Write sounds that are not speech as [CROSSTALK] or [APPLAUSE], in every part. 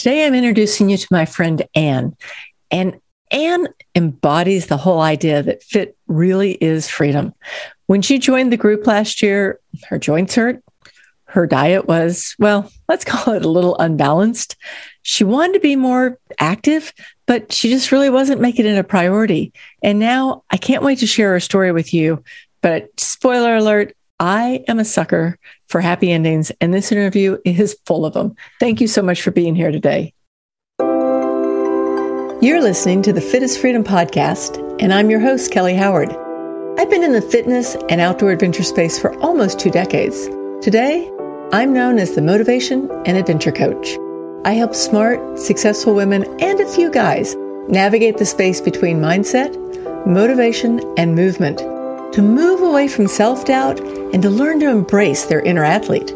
Today, I'm introducing you to my friend Anne. And Anne embodies the whole idea that fit really is freedom. When she joined the group last year, her joints hurt. Her diet was, well, let's call it a little unbalanced. She wanted to be more active, but she just really wasn't making it a priority. And now I can't wait to share her story with you. But spoiler alert, I am a sucker for happy endings, and this interview is full of them. Thank you so much for being here today. You're listening to the Fit is Freedom podcast, and I'm your host, Kelly Howard. I've been in the fitness and outdoor adventure space for almost two decades. Today, I'm known as the Motivation and Adventure Coach. I help smart, successful women and a few guys navigate the space between mindset, motivation, and movement to move away from self doubt and to learn to embrace their inner athlete.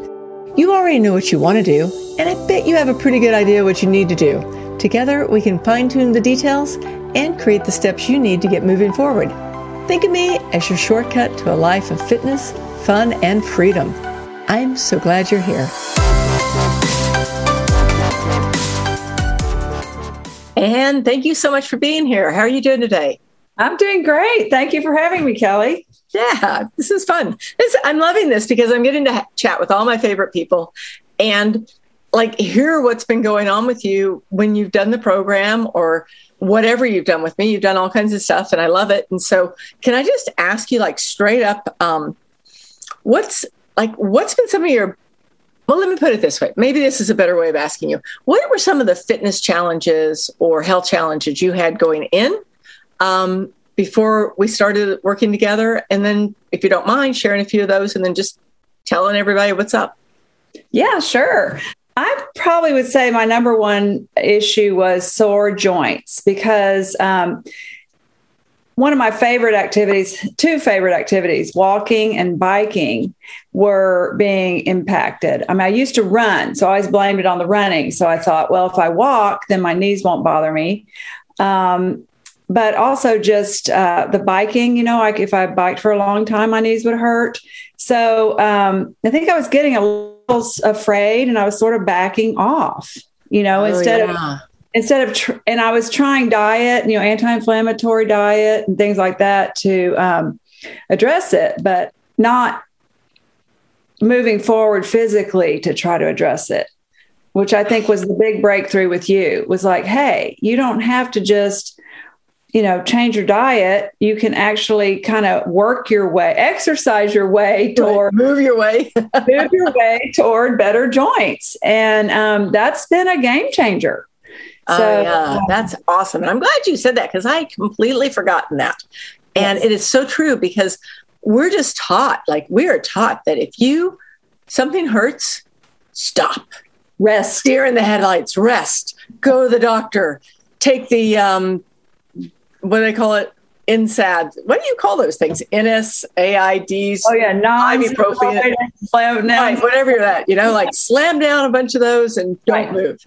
You already know what you want to do, and I bet you have a pretty good idea what you need to do. Together, we can fine tune the details and create the steps you need to get moving forward. Think of me as your shortcut to a life of fitness, fun, and freedom. I'm so glad you're here. And thank you so much for being here. How are you doing today? I'm doing great. Thank you for having me, Kelly. Yeah, this is fun. This, I'm loving this because I'm getting to ha- chat with all my favorite people and like hear what's been going on with you when you've done the program or whatever you've done with me. You've done all kinds of stuff and I love it. And so, can I just ask you, like, straight up, um, what's like, what's been some of your well, let me put it this way. Maybe this is a better way of asking you. What were some of the fitness challenges or health challenges you had going in um, before we started working together. And then, if you don't mind, sharing a few of those and then just telling everybody what's up. Yeah, sure. I probably would say my number one issue was sore joints because um, one of my favorite activities, two favorite activities, walking and biking, were being impacted. I mean, I used to run, so I always blamed it on the running. So I thought, well, if I walk, then my knees won't bother me. Um, but also just uh, the biking, you know, like if I biked for a long time, my knees would hurt. So um, I think I was getting a little afraid and I was sort of backing off, you know, oh, instead yeah. of instead of tr- and I was trying diet, you know, anti-inflammatory diet and things like that to um, address it, but not moving forward physically to try to address it which I think was the big breakthrough with you was like, hey, you don't have to just you know change your diet you can actually kind of work your way exercise your way toward move your way. [LAUGHS] move your way toward better joints. And um, that's been a game changer. Oh, so yeah. that's awesome. And i'm glad you said that because i completely forgotten that. And yes. it is so true because we're just taught like we are taught that if you something hurts stop. Rest. Steer in the headlights rest. Go to the doctor. Take the um, what do they call it? NSAID. What do you call those things? NSAIDs. Oh yeah, non-ibuprofen. Right, whatever you're at, you know, like [LAUGHS] slam down a bunch of those and don't right. move.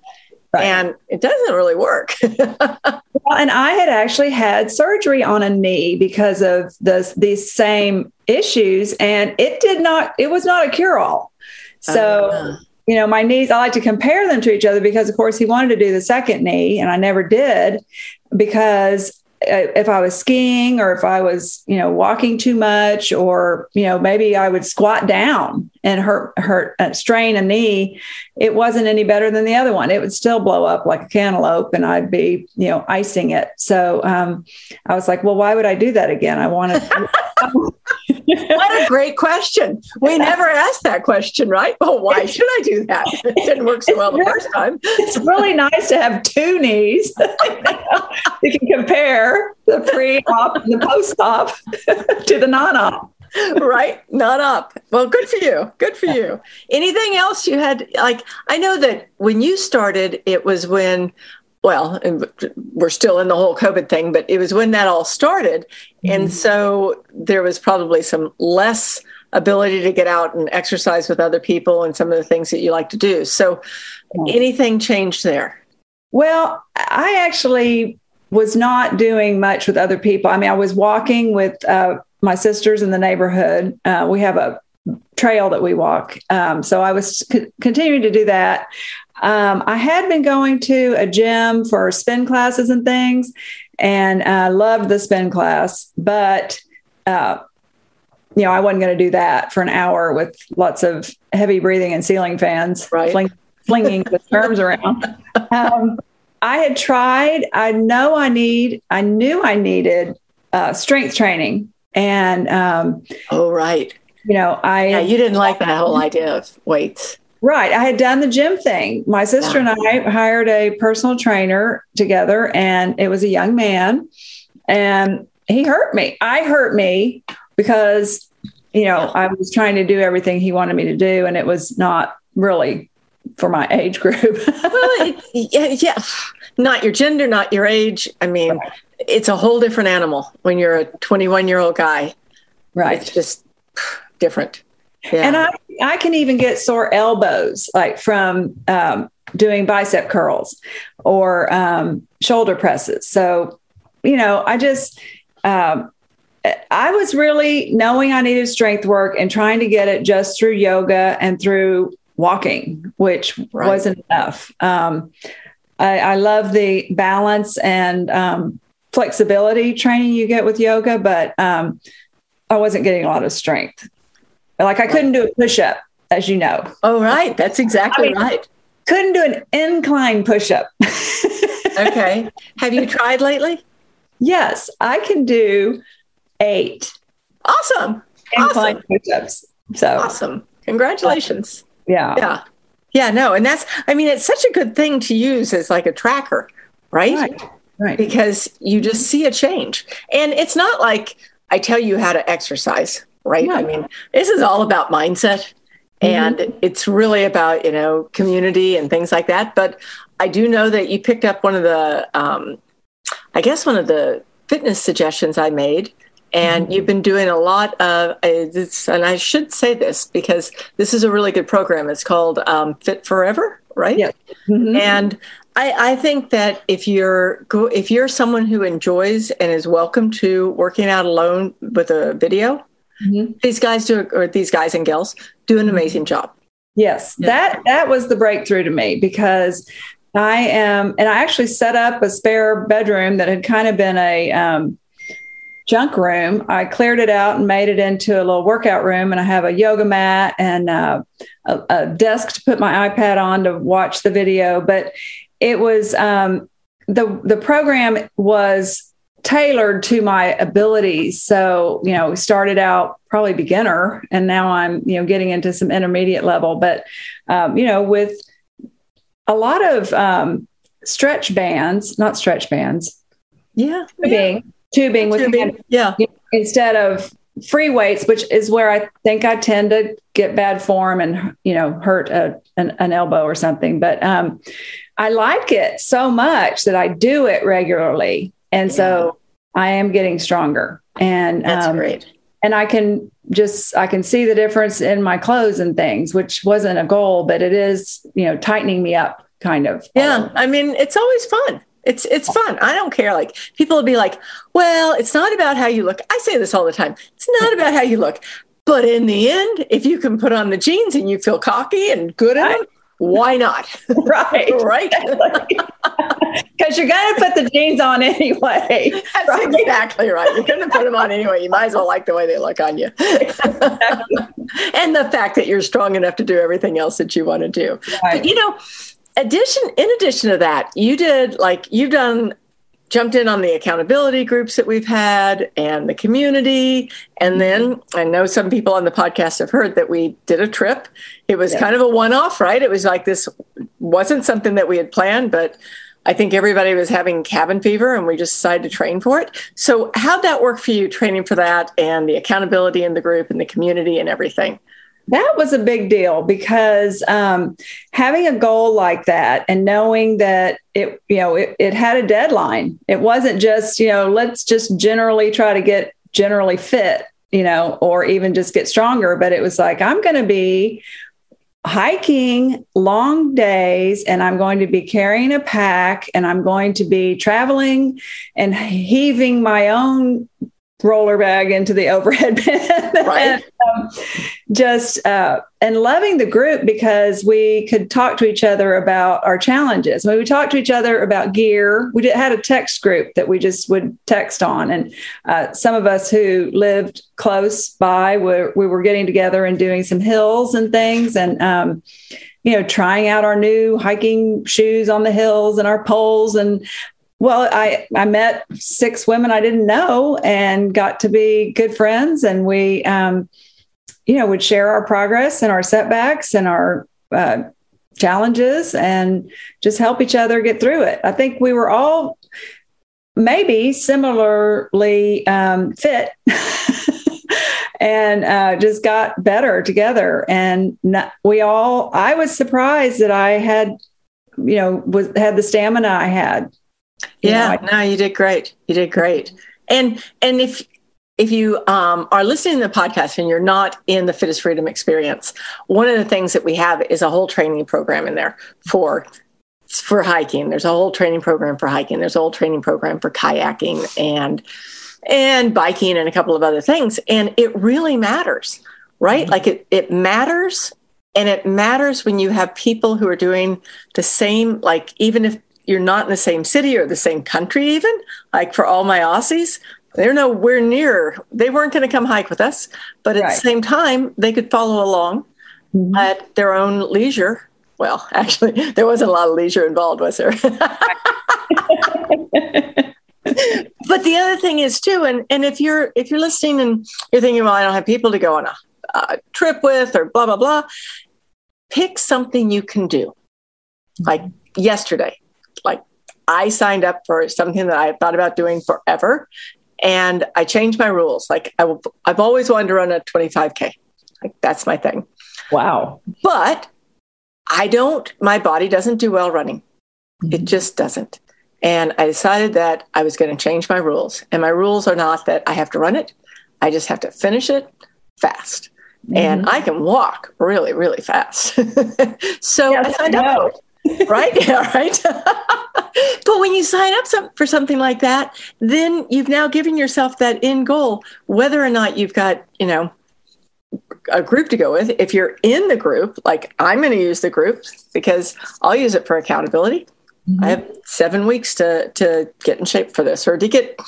Right. And it doesn't really work. [LAUGHS] well, and I had actually had surgery on a knee because of this, these same issues, and it did not. It was not a cure-all. So. Uh, you know, my knees, I like to compare them to each other because, of course, he wanted to do the second knee, and I never did because if I was skiing or if I was, you know, walking too much, or you know, maybe I would squat down and hurt, hurt, uh, strain a knee. It wasn't any better than the other one. It would still blow up like a cantaloupe, and I'd be, you know, icing it. So um, I was like, well, why would I do that again? I wanted. [LAUGHS] what a great question. We never asked that question, right? Well, why should I do that? It didn't work so well the first time. It's really nice to have two knees. [LAUGHS] you can compare the pre-op and the post-op to the non-op. right not up well good for you good for you anything else you had like i know that when you started it was when well, we're still in the whole COVID thing, but it was when that all started. Mm-hmm. And so there was probably some less ability to get out and exercise with other people and some of the things that you like to do. So mm-hmm. anything changed there? Well, I actually was not doing much with other people. I mean, I was walking with uh, my sisters in the neighborhood. Uh, we have a trail that we walk. Um, so I was c- continuing to do that. Um, I had been going to a gym for spin classes and things, and I loved the spin class, but uh, you know, I wasn't going to do that for an hour with lots of heavy breathing and ceiling fans, right. fling, flinging the [LAUGHS] terms around. Um, I had tried. I know I need. I knew I needed uh, strength training, and um, oh right, you know, I yeah, you didn't like that whole [LAUGHS] idea of weights. Right. I had done the gym thing. My sister and I hired a personal trainer together, and it was a young man, and he hurt me. I hurt me because, you know, I was trying to do everything he wanted me to do, and it was not really for my age group. [LAUGHS] well, yeah, yeah, not your gender, not your age. I mean, right. it's a whole different animal when you're a 21 year old guy. Right. It's just different. Yeah. And I, I can even get sore elbows, like from um, doing bicep curls or um, shoulder presses. So, you know, I just, um, I was really knowing I needed strength work and trying to get it just through yoga and through walking, which right. wasn't enough. Um, I, I, love the balance and um, flexibility training you get with yoga, but um, I wasn't getting a lot of strength. Like I couldn't do a push up, as you know. Oh, right. That's exactly I mean, right. Couldn't do an incline push up. [LAUGHS] okay. Have you tried lately? Yes, I can do eight. Awesome. Incline awesome. push ups. So awesome. Congratulations. Yeah. Yeah. Yeah. No. And that's, I mean, it's such a good thing to use as like a tracker, right? Right. Right. Because you just see a change. And it's not like I tell you how to exercise right? I mean, this is all about mindset mm-hmm. and it's really about, you know, community and things like that. But I do know that you picked up one of the, um, I guess, one of the fitness suggestions I made. And mm-hmm. you've been doing a lot of, this and I should say this because this is a really good program. It's called um, Fit Forever, right? Yeah. Mm-hmm. And I, I, think that if you're if you're someone who enjoys and is welcome to working out alone with a video, Mm-hmm. These guys do, or these guys and gals do an mm-hmm. amazing job. Yes, yeah. that that was the breakthrough to me because I am, and I actually set up a spare bedroom that had kind of been a um, junk room. I cleared it out and made it into a little workout room, and I have a yoga mat and uh, a, a, desk to put my iPad on to watch the video. But it was um, the the program was tailored to my abilities. So, you know, started out probably beginner and now I'm, you know, getting into some intermediate level, but, um, you know, with a lot of um, stretch bands, not stretch bands. Yeah. Tubing, yeah. tubing with tubing. yeah. You know, instead of free weights, which is where I think I tend to get bad form and, you know, hurt a, an, an elbow or something. But um, I like it so much that I do it regularly. And yeah. so I am getting stronger. And that's um, great. And I can just I can see the difference in my clothes and things, which wasn't a goal, but it is, you know, tightening me up kind of. Yeah. I mean, it's always fun. It's it's fun. I don't care. Like people will be like, well, it's not about how you look. I say this all the time. It's not about how you look. But in the end, if you can put on the jeans and you feel cocky and good in them, why not? [LAUGHS] Right. [LAUGHS] right. [LAUGHS] Because you're going to put the jeans on anyway. That's right? exactly right. You're going to put them on [LAUGHS] anyway. You might as well like the way they look on you. and the fact that you're strong enough to do everything else that you want to do. Right. But, you know, addition in addition to that, you did like you've done jumped in on the accountability groups that we've had and the community. And mm-hmm. then I know some people on the podcast have heard that we did a trip. It was yeah. kind of a one off, right? It was like this wasn't something that we had planned, but I think everybody was having cabin fever and we just decided to train for it. So, how'd that work for you, training for that and the accountability in the group and the community and everything? That was a big deal because um, having a goal like that and knowing that it, you know, it, it had a deadline. It wasn't just, you know, let's just generally try to get generally fit, you know, or even just get stronger. But it was like, I'm going to be hiking long days and I'm going to be carrying a pack and I'm going to be traveling and heaving my own roller bag into the [LAUGHS] overhead bin. Right. and, um, just uh, and loving the group because we could talk to each other about our challenges. I mean, we talked to each other about gear. We did, had a text group that we just would text on, and uh, some of us who lived close by, were, we were getting together and doing some hills and things, and um, you know, trying out our new hiking shoes on the hills and our poles and well, I, I met six women I didn't know and got to be good friends. And we, um, you know, would share our progress and our setbacks and our uh, challenges and just help each other get through it. I think we were all maybe similarly um, fit [LAUGHS] and uh, just got better together. And we all, I was surprised that I had, you know, was had the stamina I had yeah, know, I, no, you did great. You did great. And and if if you um, are listening to the podcast and you're not in the Fit is Freedom experience, one of the things that we have is a whole training program in there for for hiking. There's a whole training program for hiking. There's a whole training program for kayaking and and biking and a couple of other things. And it really matters, right? Mm-hmm. Like it it matters and it matters when you have people who are doing the same like even if you're not in the same city or the same country, even like for all my Aussies, they're nowhere near. They weren't going to come hike with us, but at right. the same time, they could follow along mm-hmm. at their own leisure. Well, [LAUGHS] actually, there wasn't a lot of leisure involved, was there? [LAUGHS] but the other thing is too, and and if you're if you're listening and you're thinking, well, I don't have people to go on a, a trip with, or blah blah blah, pick something you can do. Like yesterday, like I signed up for something that I thought about doing forever. And I changed my rules. Like I will, I've always wanted to run a 25K. Like that's my thing. Wow. But I don't, my body doesn't do well running. Mm-hmm. It just doesn't. And I decided that I was going to change my rules. And my rules are not that I have to run it, I just have to finish it fast. Mm-hmm. And I can walk really, really fast. [LAUGHS] so yes, I signed I up. Right? [LAUGHS] Yeah, right. [LAUGHS] but when you sign up some, for something like that, then you've now given yourself that end goal, whether or not you've got, you know, a group to go with. If you're in the group, like I'm going to use the group because I'll use it for accountability. Mm-hmm. I have seven weeks to to get in shape for this, or to get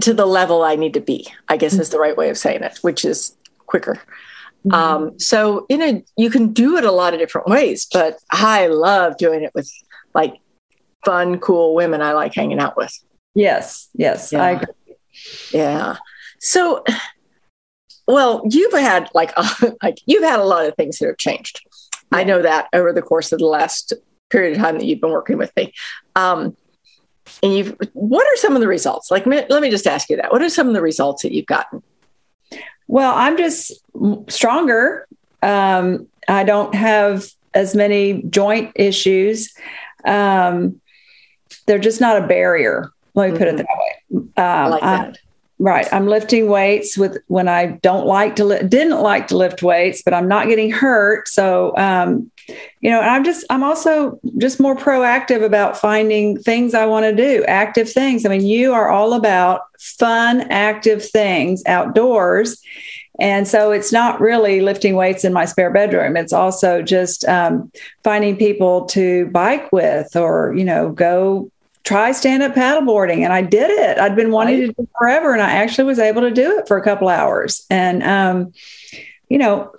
to the level I need to be. I guess mm-hmm. is the right way of saying it, which is quicker. Mm-hmm. Um, so, in a you can do it a lot of different ways, but I love doing it with like fun, cool women I like hanging out with. Yes, yes, yeah. I agree. Yeah. So, well, you've had like, a, [LAUGHS] like you've had a lot of things that have changed. Yeah. I know that over the course of the last period of time that you've been working with me. Um, and you've, what are some of the results? Like, let me just ask you that. What are some of the results that you've gotten? Well, I'm just stronger. Um, I don't have as many joint issues. Um, they're just not a barrier. Let me put it mm-hmm. that way. Um, like that. Right. I'm lifting weights with when I don't like to li- didn't like to lift weights, but I'm not getting hurt. So, um, you know, I'm just I'm also just more proactive about finding things I want to do, active things. I mean, you are all about fun, active things outdoors. And so it's not really lifting weights in my spare bedroom. It's also just um, finding people to bike with or, you know, go try stand up paddleboarding. And I did it. I'd been wanting to do it forever. And I actually was able to do it for a couple hours. And, um, you know,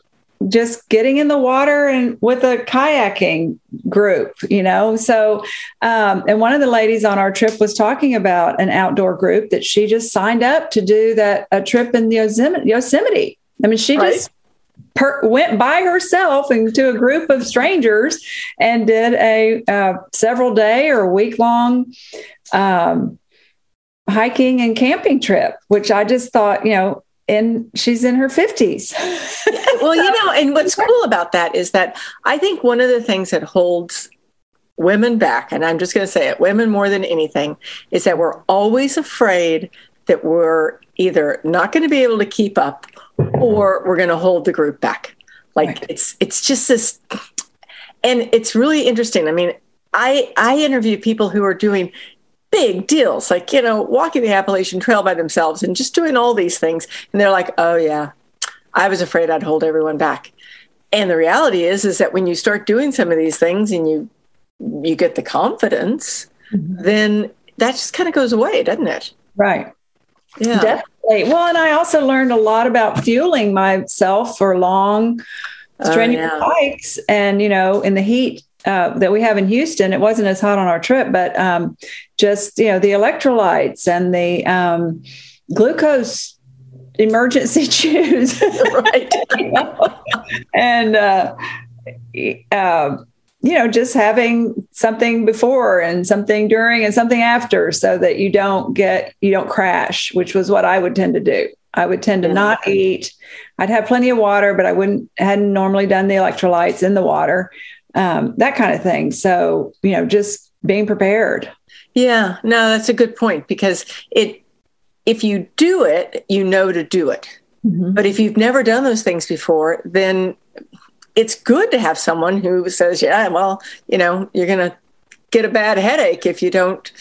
just getting in the water and with a kayaking group, you know. So, um, and one of the ladies on our trip was talking about an outdoor group that she just signed up to do that a trip in Yosemite. Yosemite. I mean, she right. just per, went by herself into a group of strangers and did a uh, several day or week long um, hiking and camping trip, which I just thought, you know, and she's in her 50s. [LAUGHS] well, you know, and what's cool about that is that I think one of the things that holds women back, and I'm just going to say it, women more than anything, is that we're always afraid that we're either not going to be able to keep up or we're going to hold the group back. Like right. it's it's just this and it's really interesting. I mean, I I interview people who are doing big deals, like, you know, walking the Appalachian Trail by themselves and just doing all these things. And they're like, oh, yeah, I was afraid I'd hold everyone back. And the reality is, is that when you start doing some of these things and you, you get the confidence, mm-hmm. then that just kind of goes away, doesn't it? Right. Yeah. Definitely. Well, and I also learned a lot about fueling myself for long, oh, strenuous oh, yeah. hikes. And, you know, in the heat uh, that we have in Houston, it wasn't as hot on our trip, but um, just, you know, the electrolytes and the um, glucose emergency [LAUGHS] chews. right. you [LAUGHS] know? And, uh, uh, you know, just having something before and something during and something after so that you don't get, you don't crash, which was what I would tend to do. I would tend to not eat. I'd have plenty of water, but I wouldn't, hadn't normally done the electrolytes in the water, um, that kind of thing. So, you know, just being prepared. Yeah, no, that's a good point because it, if you do it, you know to do it. Mm-hmm. But if you've never done those things before, then it's good to have someone who says, yeah, well, you know, you're going to get a bad headache if you don't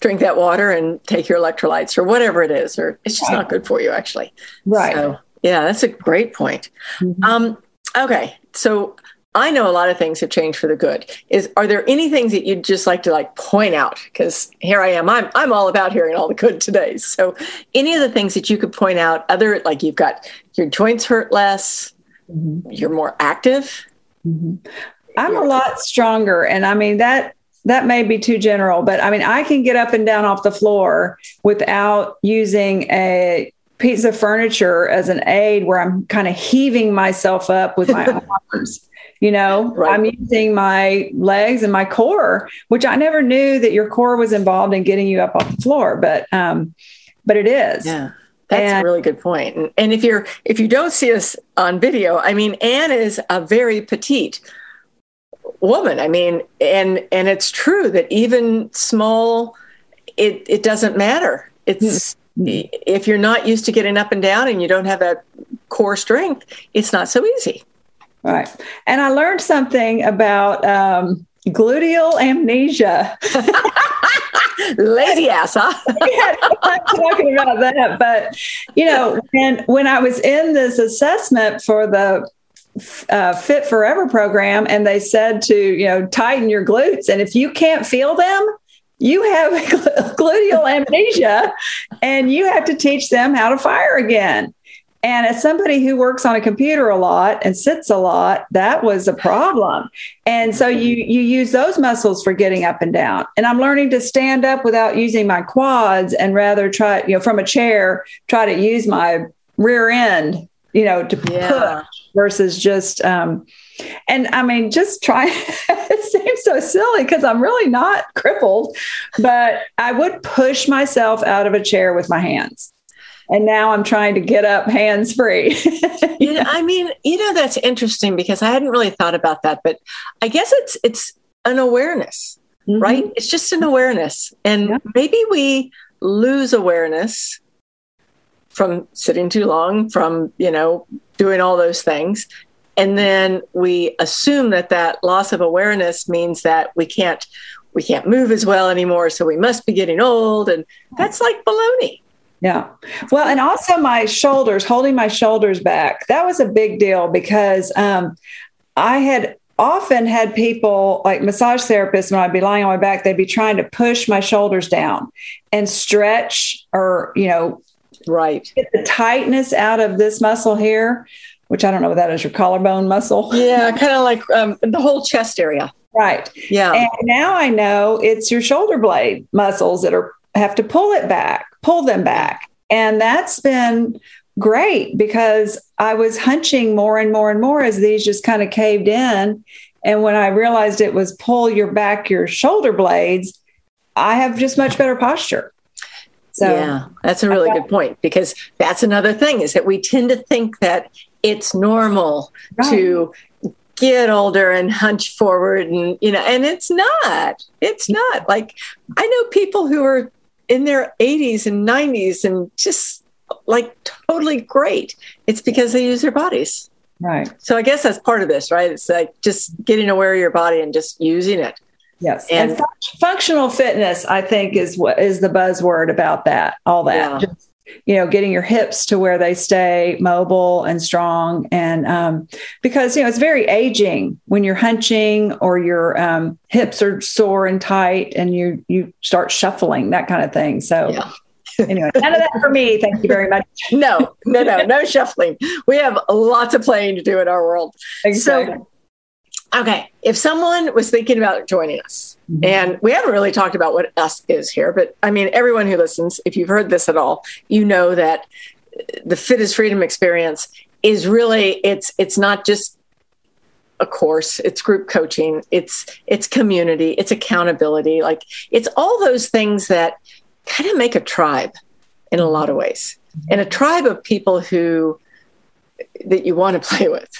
drink that water and take your electrolytes or whatever it is, or it's just right. not good for you, actually. Right. So, yeah, that's a great point. Mm-hmm. Um, okay. So I know a lot of things have changed for the good. Is are there any things that you'd just like to like point out? Because here I am. I'm I'm all about hearing all the good today. So any of the things that you could point out, other like you've got your joints hurt less, mm-hmm. you're more active. Mm-hmm. I'm a lot stronger. And I mean that that may be too general, but I mean I can get up and down off the floor without using a piece of furniture as an aid where I'm kind of heaving myself up with my [LAUGHS] arms you know right. i'm using my legs and my core which i never knew that your core was involved in getting you up off the floor but um but it is. Yeah that's and, a really good point. And, and if you're if you don't see us on video i mean anne is a very petite woman. I mean and and it's true that even small it it doesn't matter. It's mm-hmm. if you're not used to getting up and down and you don't have that core strength it's not so easy Right. And I learned something about um, gluteal amnesia. [LAUGHS] Lazy ass, huh? [LAUGHS] yeah, I'm talking about that. But, you know, when, when I was in this assessment for the uh, Fit Forever program, and they said to, you know, tighten your glutes. And if you can't feel them, you have [LAUGHS] gluteal amnesia and you have to teach them how to fire again. And as somebody who works on a computer a lot and sits a lot, that was a problem. And so you you use those muscles for getting up and down. And I'm learning to stand up without using my quads and rather try, you know, from a chair, try to use my rear end, you know, to yeah. push versus just um and I mean, just try. [LAUGHS] it seems so silly because I'm really not crippled, but I would push myself out of a chair with my hands and now I'm trying to get up hands free. [LAUGHS] yeah, I mean, you know, that's interesting because I hadn't really thought about that, but I guess it's it's an awareness, mm-hmm. right? It's just an awareness, and yeah. maybe we lose awareness from sitting too long, from you know doing all those things, and then we assume that that loss of awareness means that we can't we can't move as well anymore, so we must be getting old, and that's like baloney yeah. Well, and also my shoulders, holding my shoulders back. That was a big deal because um, I had often had people like massage therapists when I'd be lying on my back, they'd be trying to push my shoulders down and stretch or, you know, right. Get the tightness out of this muscle here, which I don't know what that is, your collarbone muscle. [LAUGHS] Yeah, kind of like um, the whole chest area. Right. Yeah. And now I know it's your shoulder blade muscles that are have to pull it back pull them back. And that's been great because I was hunching more and more and more as these just kind of caved in. And when I realized it was pull your back, your shoulder blades, I have just much better posture. So yeah, that's a really good point because that's another thing is that we tend to think that it's normal right. to get older and hunch forward and you know and it's not it's not like i know people who are in their 80s and 90s and just like totally great. It's because they use their bodies. Right. So I guess that's part of this, right? It's like just getting aware of your body and just using it. Yes. And, and functional fitness, I think, is what is the buzzword about that, all that. Yeah. Just, you know, getting your hips to where they stay mobile and strong. And um, because, you know, it's very aging when you're hunching or your um, hips are sore and tight and you, you start shuffling, that kind of thing. So, yeah. anyway, none of that for me. Thank you very much. [LAUGHS] no, no, no, no shuffling. We have lots of playing to do in our world. Exactly. So, Okay, if someone was thinking about joining us. Mm-hmm. and we haven't really talked about what us is here, but I mean, everyone who listens, if you've heard this at all, you know that the Fit is Freedom experience is really it's it's not just a course it's group coaching it's it's community it's accountability like it's all those things that kind of make a tribe in a lot of ways mm-hmm. and a tribe of people who that you want to play with.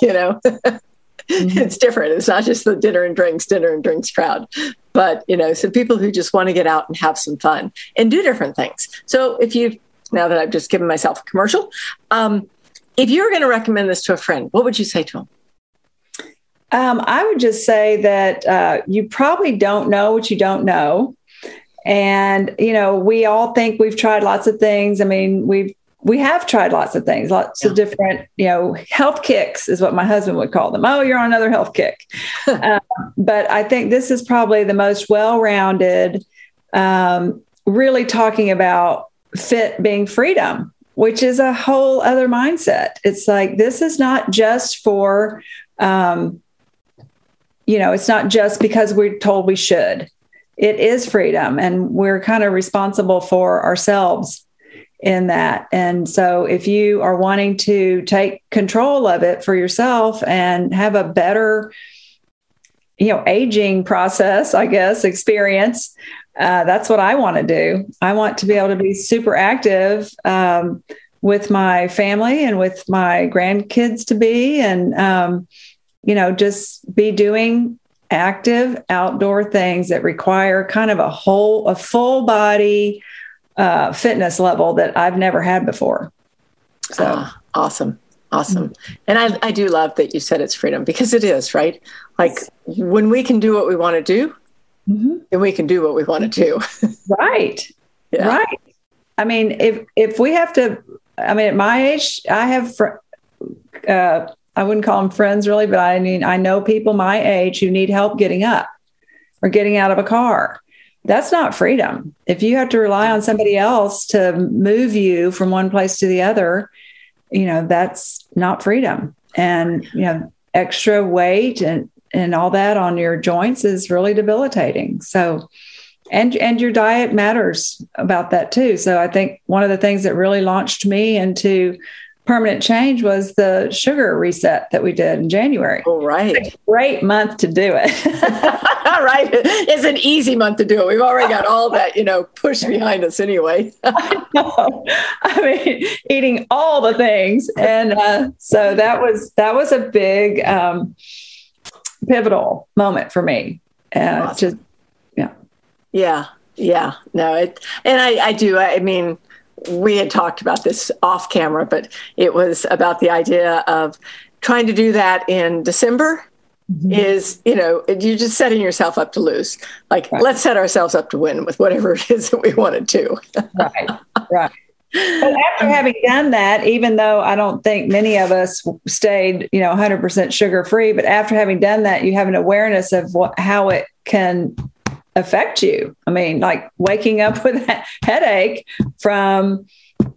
[LAUGHS] you know, [LAUGHS] mm-hmm. it's different. It's not just the dinner and drinks, dinner and drinks crowd, but you know, some people who just want to get out and have some fun and do different things. So if you, now that I've just given myself a commercial, um, if you were going to recommend this to a friend, what would you say to them? Um, I would just say that uh, you probably don't know what you don't know. And, you know, we all think we've tried lots of things. I mean, we've we have tried lots of things, lots yeah. of different, you know, health kicks is what my husband would call them. Oh, you're on another health kick. uh, [LAUGHS] but I think this is probably the most well rounded, um, really talking about fit being freedom, which is a whole other mindset. It's like this is not just for, um, you know, it's not just because we're told we should. It is freedom, and we're kind of responsible for ourselves in that. And so if you are wanting to take control of it for yourself and have a better, you know, aging process, I guess, experience, uh, that's what I want to do. I want to be able to be super active um, with my family and with my grandkids to be, and, um, you know, just be doing active outdoor things that require kind of a whole, a full body, uh, fitness level that I've never had before. So ah, awesome. Awesome. Mm-hmm. And I, I do love that you said it's freedom because it is, right? Like when we can do what we want to do, mm-hmm. then we can do what we want to do. [LAUGHS] right. Yeah. Right. I mean, if, if we have to, I mean, at my age, I have, fr- uh, I wouldn't call them friends really, but I mean, I know people my age who need help getting up or getting out of a car that's not freedom. If you have to rely on somebody else to move you from one place to the other, you know, that's not freedom. And, you know, extra weight and, and all that on your joints is really debilitating. So, and and your diet matters about that too. So I think one of the things that really launched me into permanent change was the sugar reset that we did in January. Oh, right. great month to do it. [LAUGHS] right. It's an easy month to do it. We've already got all that, you know, push behind us anyway. [LAUGHS] [LAUGHS] I, I, mean, eating all the things. And uh, so that was, that was a big um, pivotal moment for me. Uh, awesome. Just, yeah. Yeah. Yeah. No, it, and I, I do. I mean, we had talked about this off camera, but it was about the idea of trying to do that in December mm-hmm. is, you know, you're just setting yourself up to lose. Like, right. let's set ourselves up to win with whatever it is that we want to do. [LAUGHS] right, right. But after having done that, even though I don't think many of us stayed, you know, 100% sugar free, but after having done that, you have an awareness of what, how it can affect you. I mean, like waking up [LAUGHS] with a headache from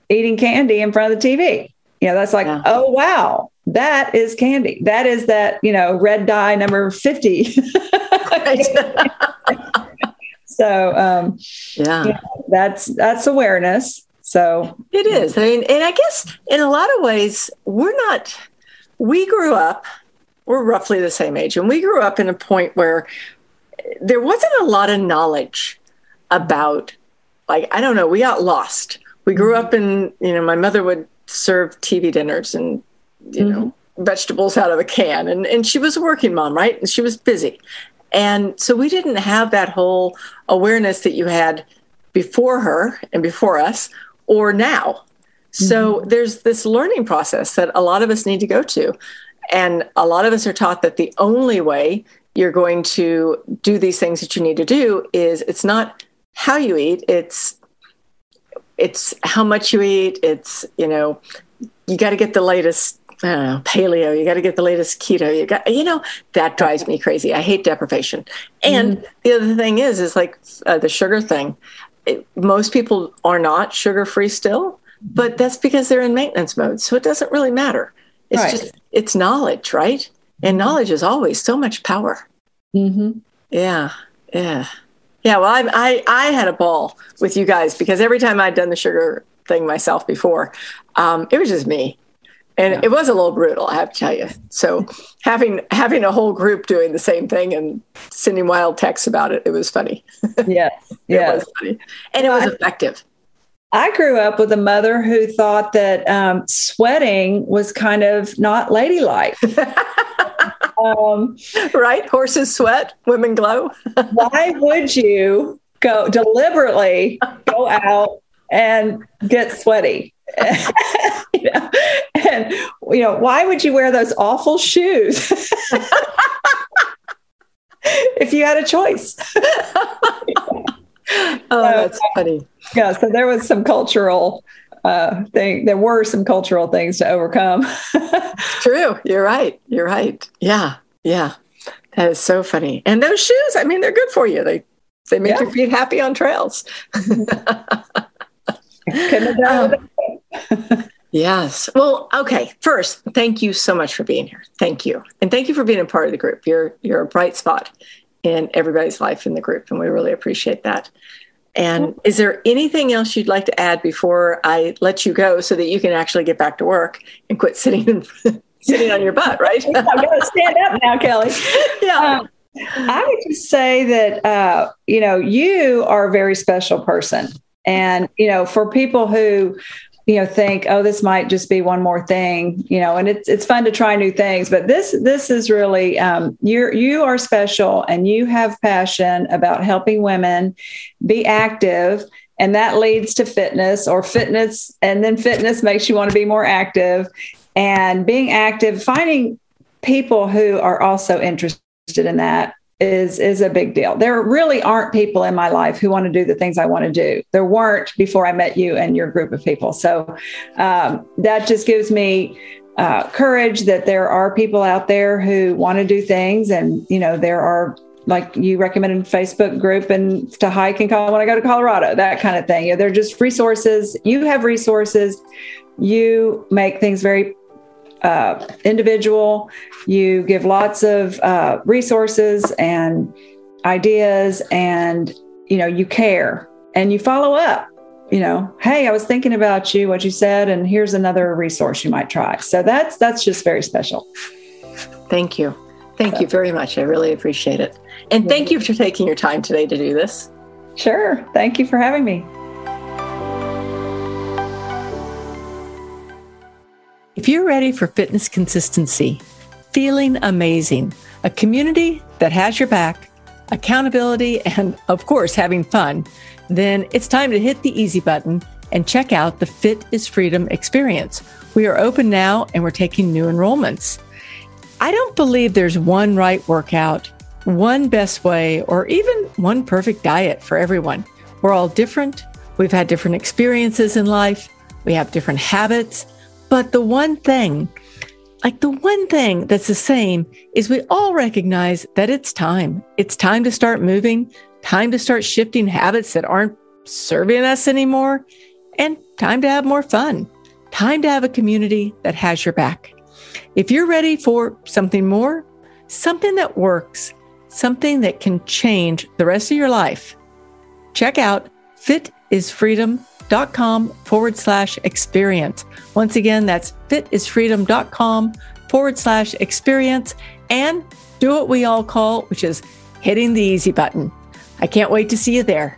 eating candy in front of the TV. You know, that's like, yeah. oh, wow, that is candy. That is that, you know, red dye number 50. [LAUGHS] so, um, yeah, know, that's, that's awareness. So it is. I mean, and I guess in a lot of ways, we're not, we grew up, we're roughly the same age, and we grew up in a point where there wasn't a lot of knowledge about like i don't know we got lost. We grew up in you know my mother would serve tv dinners and you mm-hmm. know vegetables out of a can. And, and she was a working mom right? And she was busy. And so we didn't have that whole awareness that you had before her and before us or now. So mm-hmm. there's this learning process that a lot of us need to go to. And a lot of us are taught that the only way you're going to do these things that you need to do is it's not how you eat, it's it's how much you eat, it's, you know, you got to get the latest know, paleo, you got to get the latest keto. You got, you know, that drives me crazy. I hate deprivation. And mm the other thing is, is like uh, the sugar thing. It, most people are not sugar free still, but that's because they're in maintenance mode. So it doesn't really matter. It's right. just, it's knowledge, right? And knowledge is always so much power. Mm-hmm. Yeah. Yeah. Yeah. Well, I, I, I had a ball with you guys because every time I'd done the sugar thing myself before, um, it was just me and yeah. it was a little brutal i have to tell you so [LAUGHS] having having a whole group doing the same thing and sending wild texts about it it was funny [LAUGHS] yes yeah was funny and it was effective I grew up with a mother who thought that um, sweating was kind of not ladylike. [LAUGHS] um, right? Horses sweat, women glow. [LAUGHS] why would you go deliberately go out and get sweaty? [LAUGHS] you know, and you know, why would you wear those awful shoes if you had a choice? [LAUGHS] oh, that's funny. Yeah, so there was some cultural uh, thing. There were some cultural things to overcome. [LAUGHS] True. You're right. You're right. Yeah. Yeah. That is so funny. And those shoes, I mean, they're good for you. They they make yeah. your feet happy on trails. [LAUGHS] um, yes. Well, okay. First, thank you so much for being here. Thank you. And thank you for being a part of the group. You're you're a bright spot in everybody's life in the group, and we really appreciate that. And is there anything else you'd like to add before I let you go so that you can actually get back to work and quit sitting [LAUGHS] sitting on your butt, right? [LAUGHS] I'm going to stand up now, Kelly. [LAUGHS] Yeah. Um, I would just say that uh, you know you are a very special person, and, you know, for people who, you know, think, oh, this might just be one more thing, you know, and it's it's fun to try new things, but this this is really um, you're you are special and you have passion about helping women be active and that leads to fitness or fitness and then fitness makes you want to be more active and being active finding people who are also interested in that is is a big deal. There really aren't people in my life who want to do the things I want to do. There weren't before I met you and your group of people. So um, that just gives me uh, courage that there are people out there who want to do things, and you know there are like you recommended Facebook group and to hike and call when I go to Colorado, that kind of thing. You know, they're just resources. You have resources. You make things very uh, individual. You give lots of uh, resources and ideas, and you know you care and you follow up. You know, hey, I was thinking about you, what you said, and here's another resource you might try. So that's that's just very special. Thank you. Thank so. you very much. I really appreciate it. And thank you for taking your time today to do this. Sure. Thank you for having me. If you're ready for fitness consistency, feeling amazing, a community that has your back, accountability, and of course, having fun, then it's time to hit the easy button and check out the Fit is Freedom experience. We are open now and we're taking new enrollments. I don't believe there's one right workout, one best way, or even one perfect diet for everyone. We're all different. We've had different experiences in life. We have different habits but the one thing, like the one thing that's the same is we all recognize that it's time. It's time to start moving, time to start shifting habits that aren't serving us anymore, and time to have more fun. Time to have a community that has your back. If you're ready for something more, something that works, something that can change the rest of your life, check out fitisfreedom.com fitisfreedom.com forward slash experience. Once again, that's fitisfreedom.com forward slash experience and do what we all call, which is hitting the easy button. I can't wait to see you there.